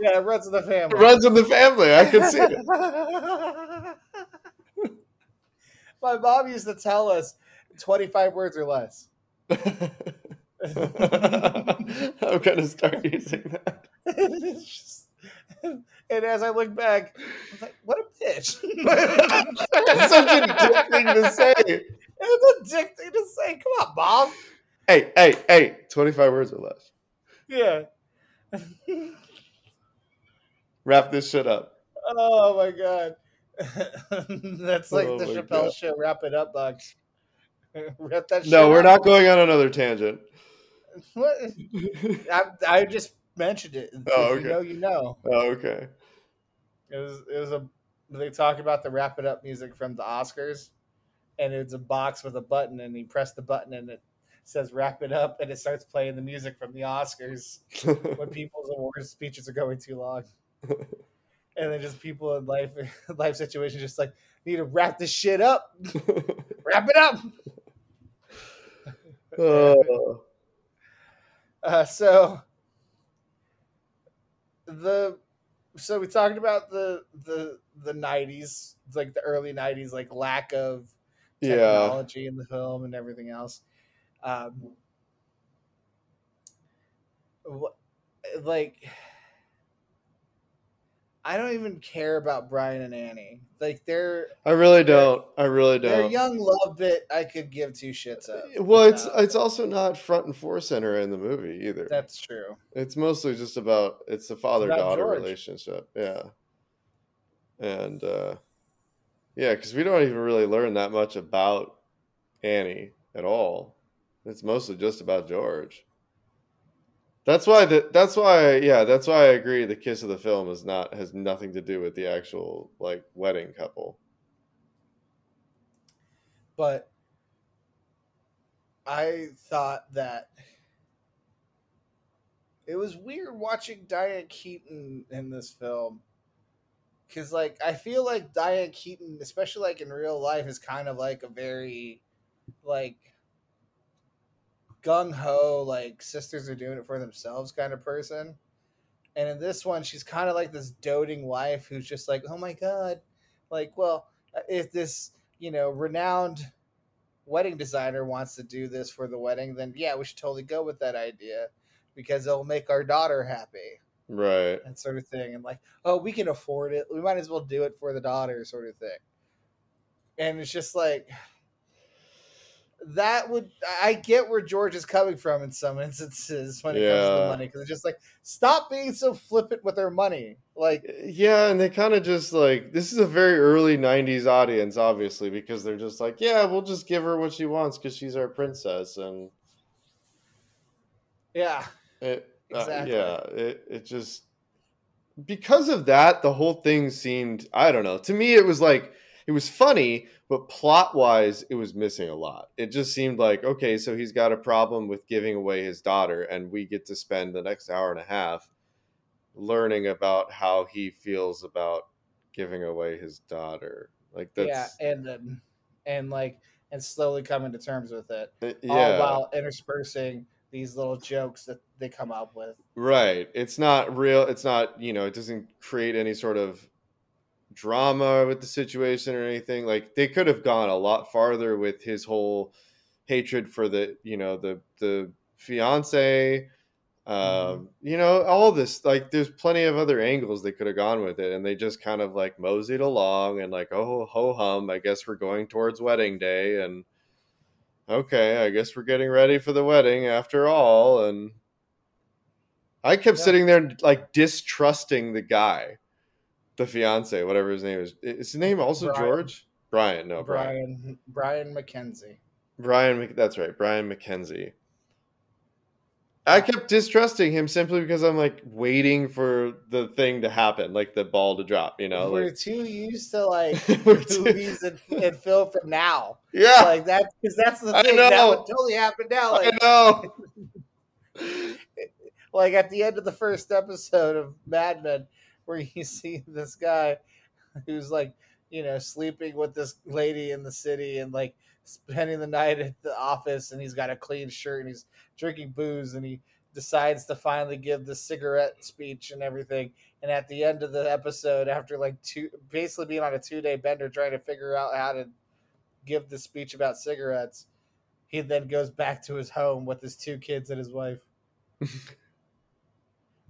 Yeah, it runs in the
It
family.
runs in the family. I can see it.
My mom used to tell us 25 words or less. [LAUGHS]
I'm gonna start using that.
Just- [LAUGHS] and as I look back, I was like, what a bitch. [LAUGHS]
It's such a dick thing to say.
It's a dick thing to say. Come on, Bob.
Hey, hey, hey! Twenty-five words or less.
Yeah.
Wrap this shit up.
Oh my god. That's like
Oh
the Chappelle
God.
show. Wrap it up, Bugs. [LAUGHS] Wrap that shit
No, we're
up.
not going on another tangent.
What? [LAUGHS] I, I just mentioned it.
Oh, okay.
You know, you know.
Oh, okay.
It was it was a they talk about the wrap it up music from the Oscars, and it's a box with a button, and you press the button, and it says wrap it up, and it starts playing the music from the Oscars [LAUGHS] when people's awards speeches are going too long, and then just people in life life situations just like need to wrap this shit up, wrap it up.
Oh.
Uh, so the so we talked about the the the nineties, like the early nineties, like lack of
yeah.
technology in the film and everything else. Um, like, I don't even care about Brian and Annie. Like they're
I really don't. I really don't.
Their young love bit. I could give two shits of.
Well, it's
Uh,
it's also not front and fore center in the movie either.
that's true.
It's mostly just about it's a father daughter relationship. Yeah. And uh yeah, because we don't even really learn that much about Annie at all. It's mostly just about George. That's why the, that's why yeah, that's why I agree the kiss of the film is not has nothing to do with the actual like wedding couple.
But I thought that it was weird watching Diane Keaton in this film. Cause like I feel like Diane Keaton, especially like in real life, is kind of like a very like gung ho, like sisters are doing it for themselves kind of person. And in this one, she's kind of like this doting wife who's just like, oh my god, like, well, uh, if this you know renowned wedding designer wants to do this for the wedding, then yeah, we should totally go with that idea because it'll make our daughter happy.
Right.
And sort of thing. And like, oh, we can afford it. We might as well do it for the daughter, sort of thing. And it's just like that would I get where George is coming from in some instances when it yeah. comes to the money because it's just like stop being so flippant with their money. Like
yeah, and they kind of just like this is a very early '90s audience, obviously, because they're just like, yeah, we'll just give her what she wants because she's our princess, and
yeah,
it, uh, exactly. Uh, yeah, it it just because of that, the whole thing seemed I don't know. To me, it was like it was funny, but plot wise, it was missing a lot. It just seemed like okay, so he's got a problem with giving away his daughter, and we get to spend the next hour and a half learning about how he feels about giving away his daughter. Like that's
yeah, and then and like and slowly coming to terms with it, uh, yeah. all while interspersing these little jokes that they come up with.
Right. It's not real. It's not, you know, it doesn't create any sort of drama with the situation or anything. Like they could have gone a lot farther with his whole hatred for the, you know, the the fiance um, mm-hmm. you know, all this like there's plenty of other angles they could have gone with it, and they just kind of like moseyed along and like, oh ho hum, I guess we're going towards wedding day, and okay, I guess we're getting ready for the wedding after all. And I kept yeah. sitting there like distrusting the guy, the fiance, whatever his name is. Is his name also Brian. George? Brian, no,
Brian. Brian, Brian McKenzie.
Brian, that's right, Brian McKenzie. I kept distrusting him simply because I'm like waiting for the thing to happen, like the ball to drop. You know,
we're
like,
too used to like movies and, and film from now.
Yeah,
like that because that's the thing that would totally happen now. Like,
I know. [LAUGHS]
like at the end of the first episode of Mad Men, where you [LAUGHS] see this guy who's like, you know, sleeping with this lady in the city and like spending the night at the office and he's got a clean shirt and he's drinking booze and he decides to finally give the cigarette speech and everything. And at the end of the episode, after like two, basically being on a two day bender trying to figure out how to give the speech about cigarettes, he then goes back to his home with his two kids and his wife. [LAUGHS]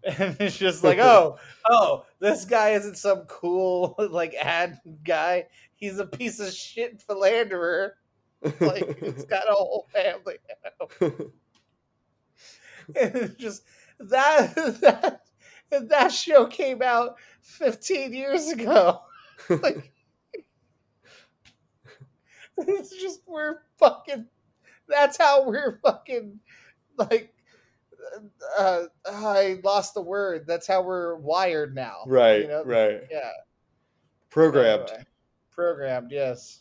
[LAUGHS] and it's just like, oh, oh, this guy isn't some cool [LAUGHS] like ad guy. He's a piece of shit philanderer like it's [LAUGHS] got a whole family and it's just that that that show came out 15 years ago. like it's just we're fucking that's how we're fucking like uh, I lost the word. That's how we're wired now.
Right. You know? Right.
Yeah.
Programmed. Anyway,
programmed, yes.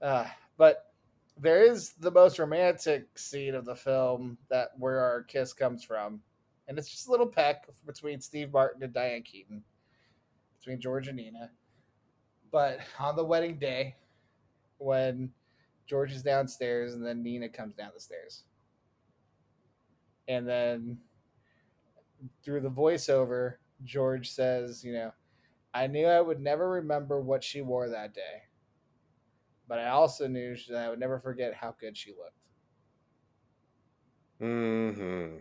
Uh, but there is the most romantic scene of the film that where our kiss comes from, and it's just a little peck between Steve Martin and Diane Keaton, between George and Nina. But on the wedding day, when George is downstairs and then Nina comes down the stairs, and then through the voiceover, George says, "You know, I knew I would never remember what she wore that day." but I also knew that I would never forget how good she looked.
Hmm.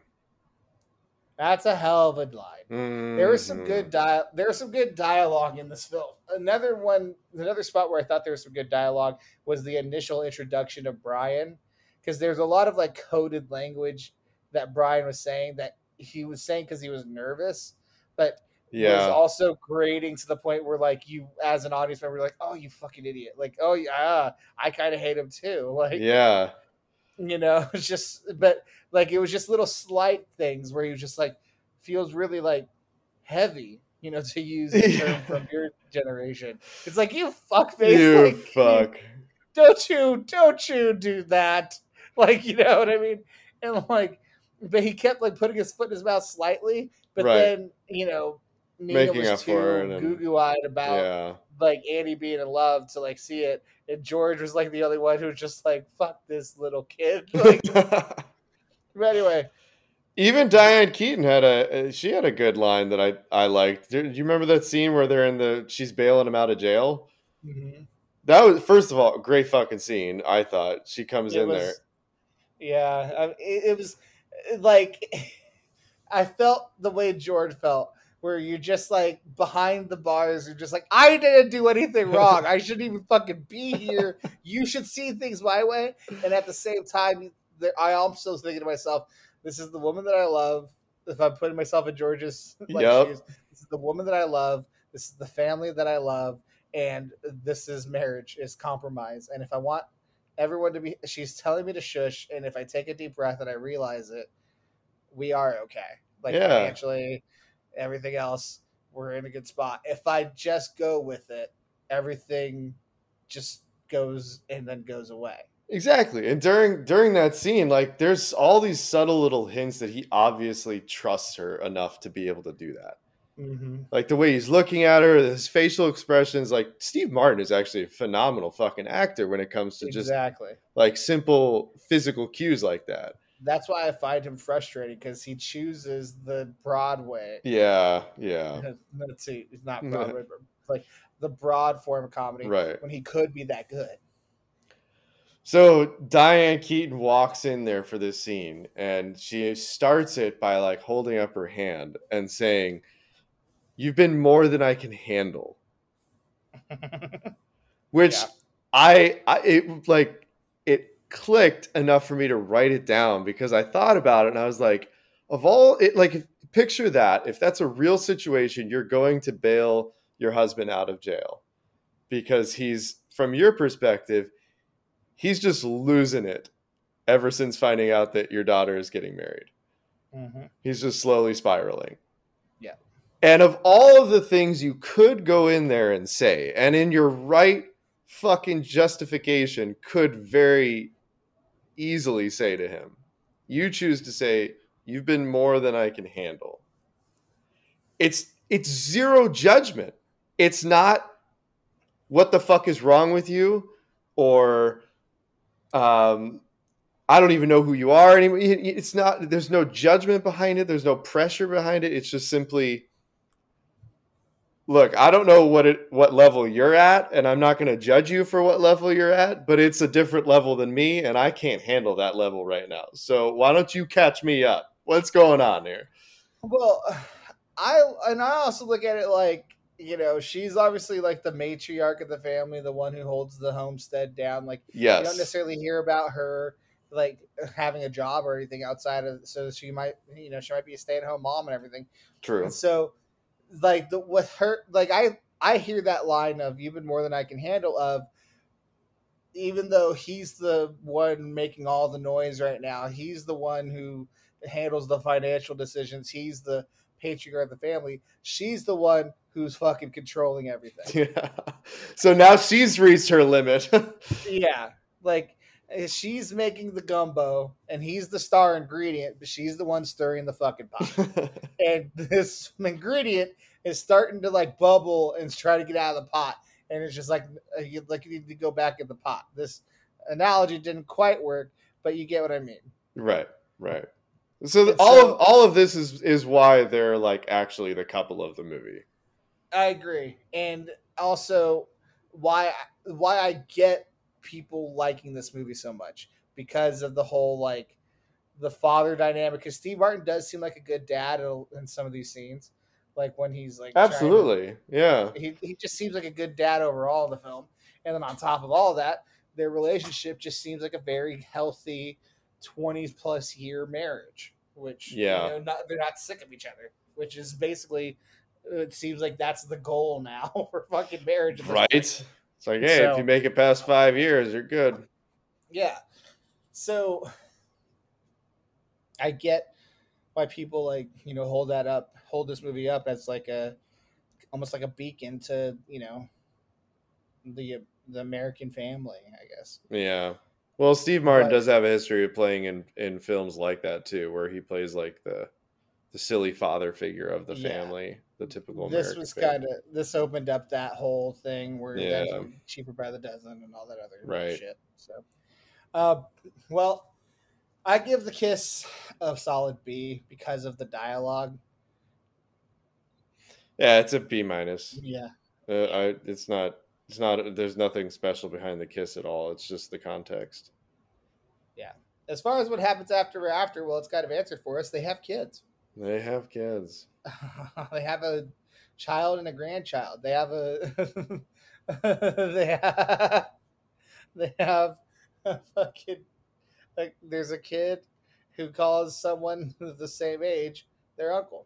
That's a hell of a line.
Mm-hmm.
There was some good dia- There was some good dialogue in this film. Another one, another spot where I thought there was some good dialogue was the initial introduction of Brian, because there's a lot of like coded language that Brian was saying that he was saying because he was nervous, but was
Yeah.
also grating to the point where like you as an audience member you're like oh you fucking idiot like oh yeah i kind of hate him too [LAUGHS] like
Yeah.
you know [LAUGHS] it's just but like it was just little slight things where he was just like feels really like heavy you know [LAUGHS] to use the term from your generation it's like you fuckface
You
like,
fuck.
don't you don't you do that like you know what i mean and like but he kept like putting his foot in his mouth slightly but
Right.
then you know Nina
Making
was
up for her
too goo goo eyed about
Yeah.
like Annie being in love to like see it, and George was like the only one who was just like fuck this little kid. [LAUGHS] Like, [LAUGHS] but anyway,
Even Diane Keaton had a uh, she had a good line that I I liked. Do you remember that scene where they're in the she's bailing him out of jail? That was first of all great fucking scene. I thought she comes
It
in
was-
there.
Yeah, I, it, it was like [LAUGHS] I felt the way George felt, where you're just like behind the bars. You're just like, I didn't do anything wrong. I shouldn't even fucking be here. You should see things my way. And at the same time, I also was thinking to myself, this is the woman that I love. If I'm putting myself in George's like,
Yep.
shoes, this is the woman that I love. This is the family that I love, and this is marriage is compromise. And if I want everyone to be she's telling me to shush and if i take a deep breath and i realize it we are okay like
Yeah.
financially everything else we're in a good spot if i just go with it everything just goes and then goes away
Exactly. And during during that scene, like there's all these subtle little hints that he obviously trusts her enough to be able to do that.
Mm-hmm.
Like the way he's looking at her, his facial expressions. Like Steve Martin is actually a phenomenal fucking actor when it comes to just
exactly
like simple physical cues like that.
that's why i find him frustrating because he chooses the broadway
Yeah, yeah. [LAUGHS]
let's see it's not [LAUGHS] broadway but like the broad form of comedy
Right.
when he could be that good
So Diane Keaton walks in there for this scene and she starts it by like holding up her hand and saying, You've been more than I can handle. [LAUGHS] Which
Yeah.
I, I it like it clicked enough for me to write it down because I thought about it and I was like, of all it like picture that if that's a real situation, you're going to bail your husband out of jail because he's from your perspective, he's just losing it ever since finding out that your daughter is getting married.
mm-hmm.
He's just slowly spiraling. And of all of the things you could go in there and say, and in your right fucking justification could very easily say to him, you choose to say, You've been more than I can handle. It's it's zero judgment. It's not what the fuck is wrong with you or um I don't even know who you are anymore. It's not. There's no judgment behind it. There's no pressure behind it. It's just simply, look. I don't know what it what level you're at, and I'm not going to judge you for what level you're at. But it's a different level than me, and I can't handle that level right now. So why don't you catch me up? What's going on here?
Well, I and I also look at it like you know she's obviously like the matriarch of the family, the one who holds the homestead down. Like yes. you don't necessarily hear about her like having a job or anything outside of so she might you know she might be a stay at home mom and everything.
true.
And so like the with her like I I hear that line of you've been more than I can handle of even though he's the one making all the noise right now, he's the one who handles the financial decisions. He's the patriarch of the family. She's the one who's fucking controlling everything. [LAUGHS]
Yeah. So now she's reached her limit. [LAUGHS]
yeah. Like she's making the gumbo and he's the star ingredient, but she's the one stirring the fucking pot. [LAUGHS] and this ingredient is starting to like bubble and try to get out of the pot and it's just like uh, you like you need to go back in the pot this analogy didn't quite work but you get what i mean
Right, right. So
And
all
so-
of all of this is is why they're like actually the couple of the movie.
i agree and also why why i get people liking this movie so much because of the whole like the father dynamic because steve martin does seem like a good dad in some of these scenes like when he's like trying to-
Absolutely, yeah,
he, he just seems like a good dad overall in the film. And then on top of all that, their relationship just seems like a very healthy 20 plus year marriage, which
Yeah.
you know, not, they're not sick of each other, which is basically it seems like that's the goal now [LAUGHS] for fucking marriage.
Right?
point.
It's like, hey, if you make it past five years, you're good.
Yeah. So I get why people like, you know, hold that up, hold this movie up as like a almost like a beacon to, you know, the the American family, I guess.
Yeah. Well, Steve Martin
But-
does have a history of playing in, in films like that too, where he plays like the the silly father figure of the
Yeah.
family, the typical
this
American
was kind of this opened up that whole thing where
Yeah.
yeah. cheaper by the dozen and all that other
Right.
shit. So, uh, well, I give the kiss a solid B because of the dialogue.
Yeah, it's a B minus.
Yeah,
Uh, I, it's not. It's not. There's nothing special behind the kiss at all. It's just the context. Yeah.
As far as what happens after after, well, it's kind of answered for us. They have kids.
They have kids. [LAUGHS]
they have a child and a grandchild. They have a [LAUGHS] they have they have a fucking like there's a kid who calls someone [LAUGHS] the same age their uncle.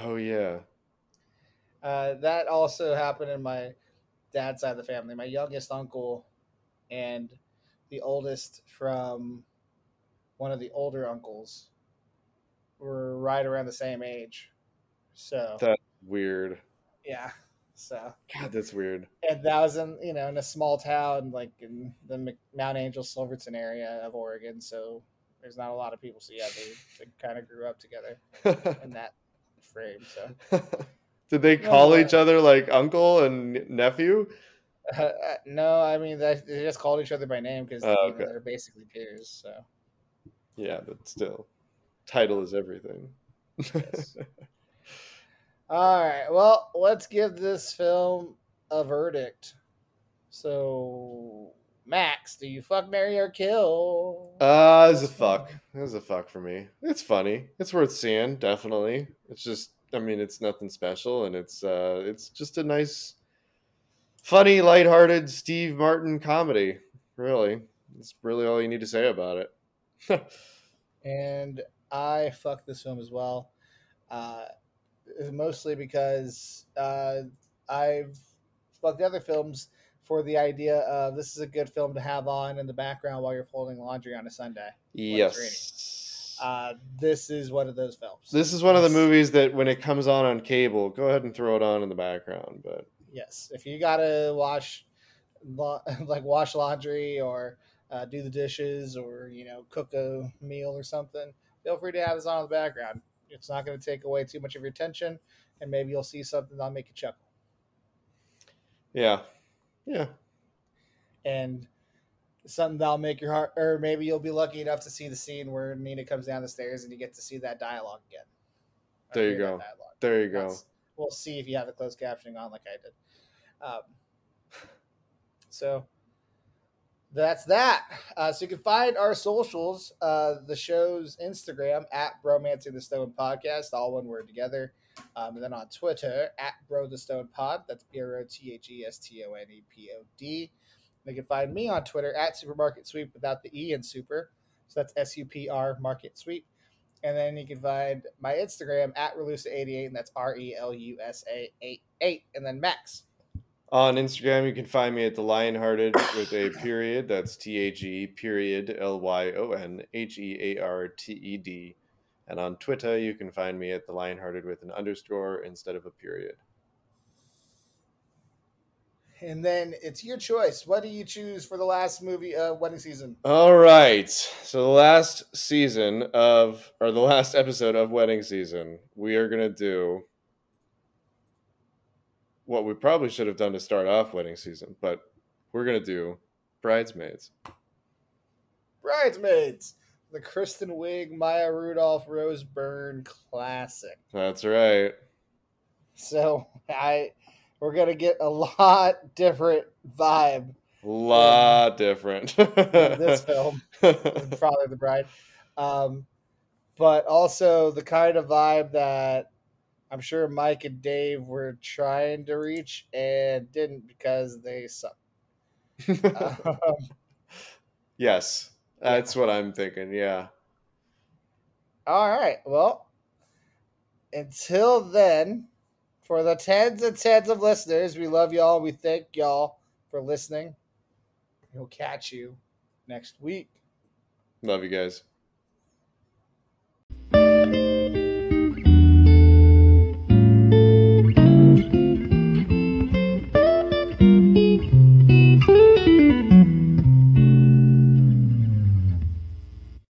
Oh yeah.
Uh, that also happened in my dad's side of the family. My youngest uncle and the oldest from one of the older uncles were right around the same age. So
That weird.
yeah, so
God, that's weird.
and that was in you know in a small town like in the Mount Angel Silverton area of Oregon. So there's not a lot of people. So yeah, they, they kind of grew up together in [LAUGHS] that frame. So [LAUGHS]
Did they
No,
call
uh,
each other like uncle and nephew?
uh, uh, no, I mean they, just called each other by name because
Oh,
you know,
okay.
they're basically peers. So
Yeah, but still, title is everything.
Yes. [LAUGHS] all right, well let's give this film a verdict. So Max, do you fuck, marry, or kill?
Uh, it's a fuck. It's a fuck for me. It's funny. It's worth seeing, definitely. It's just, I mean, it's nothing special, and it's, uh, it's just a nice, funny, lighthearted Steve Martin comedy. Really, that's really all you need to say about it. [LAUGHS]
and I fuck this film as well. Uh, mostly because uh, I've fucked other films for the idea of this is a good film to have on in the background while you're folding laundry on a Sunday.
yes.
Uh, this is one of those films.
this is one of the movies that when it comes on on cable, go ahead and throw it on in the background. But
Yes, if you gotta wash, [LAUGHS] like wash laundry or uh, do the dishes or you know cook a meal or something, feel free to have this on in the background. It's not going to take away too much of your attention, and maybe you'll see something that'll make you chuckle.
yeah, yeah,
and something that'll make your heart or maybe you'll be lucky enough to see the scene where nina comes down the stairs and you get to see that dialogue again
There you go. there you go.
That's- we'll see if you have the closed captioning on like i did um, [LAUGHS] so that's that uh, so you can find our socials uh, the show's instagram at bromancing the stone podcast all one word together um, and then on twitter at bro the stone pod that's b-r-o-t-h-e-s-t-o-n-e-p-o-d they can find me on Twitter at Supermarket Sweep without the E in super. So that's S U P R Market Sweep. And then you can find my Instagram at Relusa88, and that's R E L U S A 88. And then Max.
On Instagram, you can find me at the Lionhearted with a period. That's T A G period L Y O N H E A R T E D. And on Twitter, you can find me at the Lionhearted with an underscore instead of a period.
And then it's your choice. What do you choose for the last movie of wedding season?
All right. So the last season of, or the last episode of Wedding Season, we are going to do what we probably should have done to start off Wedding Season, but we're going to do Bridesmaids.
Bridesmaids. The Kristen Wiig, Maya Rudolph, Rose Byrne classic.
That's right.
So I we're gonna get a lot different vibe
A lot different.
this [LAUGHS] film. Of the Bride. Um, but also the kind of vibe that I'm sure Mike and Dave were trying to reach and didn't because they suck. Um, [LAUGHS]
yes, that's what I'm thinking. Yeah.
all right. Well, until then, for the tens and tens of listeners, we love y'all. We thank y'all for listening. We'll catch you next week.
Love you guys.